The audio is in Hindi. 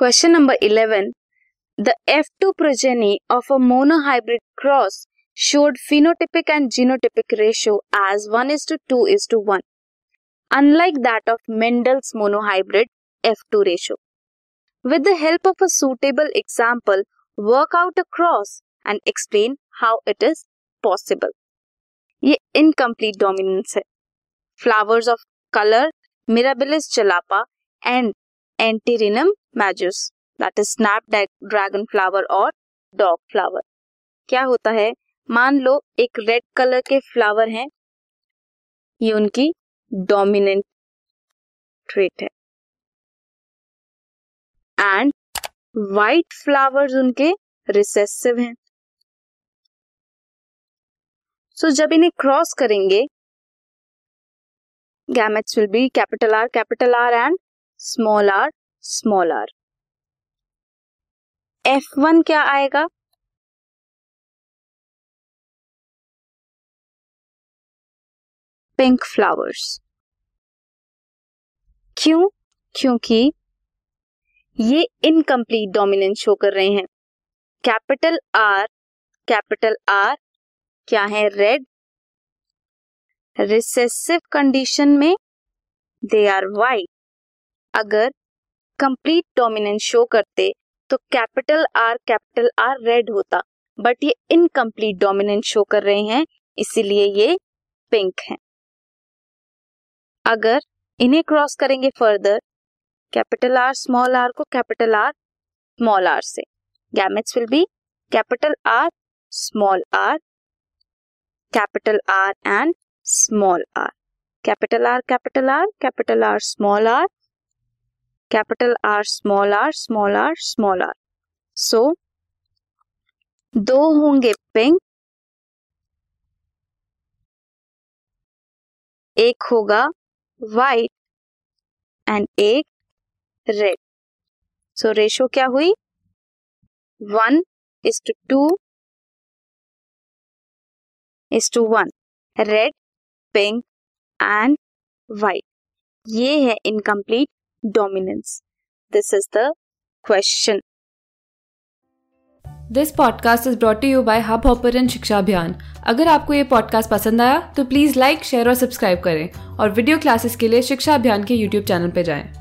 Question number 11. The F2 progeny of a monohybrid cross showed phenotypic and genotypic ratio as 1 is to 2 is to 1, unlike that of Mendel's monohybrid F2 ratio. With the help of a suitable example, work out a cross and explain how it is possible. ये इनकम्प्लीट डोमिनेंस है flowers of colour Mirabilis jalapa and Antirrhinum majus that is snapdragon flower और डॉग फ्लावर क्या होता है? मान लो एक रेड कलर के फ्लावर हैं ये उनकी डोमिनेंट ट्रेट है। एंड वाइट फ्लावर्स उनके रिसेसिव हैं। सो so, जब इन्हें क्रॉस करेंगे gametes will be capital R capital R and small r small r. F one क्या आएगा? Pink flowers. क्यों? क्योंकि ये इनकम्प्लीट डोमिनेंस शो कर रहे हैं। कैपिटल आर कैपिटल आर क्या है? रेड। रिसेसिव कंडीशन में दे आर वाइट। अगर कंप्लीट डोमिनेंस शो करते तो capital R capital R red होता। बट ये इनकम्प्लीट डोमिनेंस शो कर रहे हैं, इसीलिए ये पिंक है। अगर इन्हें क्रॉस करेंगे further capital R small r को कैपिटल आर स्मॉल आर से। Gametes will be capital R small r capital R and small r capital R capital R capital R small r capital R small r small r small r. So दो होंगे पिंक, एक होगा वाइट एंड एक रेड। सो रेशो क्या हुई? One is to two is to one red pink and white ये है incomplete dominance this is the question this podcast is brought you by Hubhopper Shiksha Abhiyan अगर आपको ये पॉडकास्ट पसंद आया तो प्लीज़ लाइक शेयर और सब्सक्राइब करें और वीडियो क्लासेस के लिए शिक्षा अभियान के यूट्यूब चैनल पर जाएँ।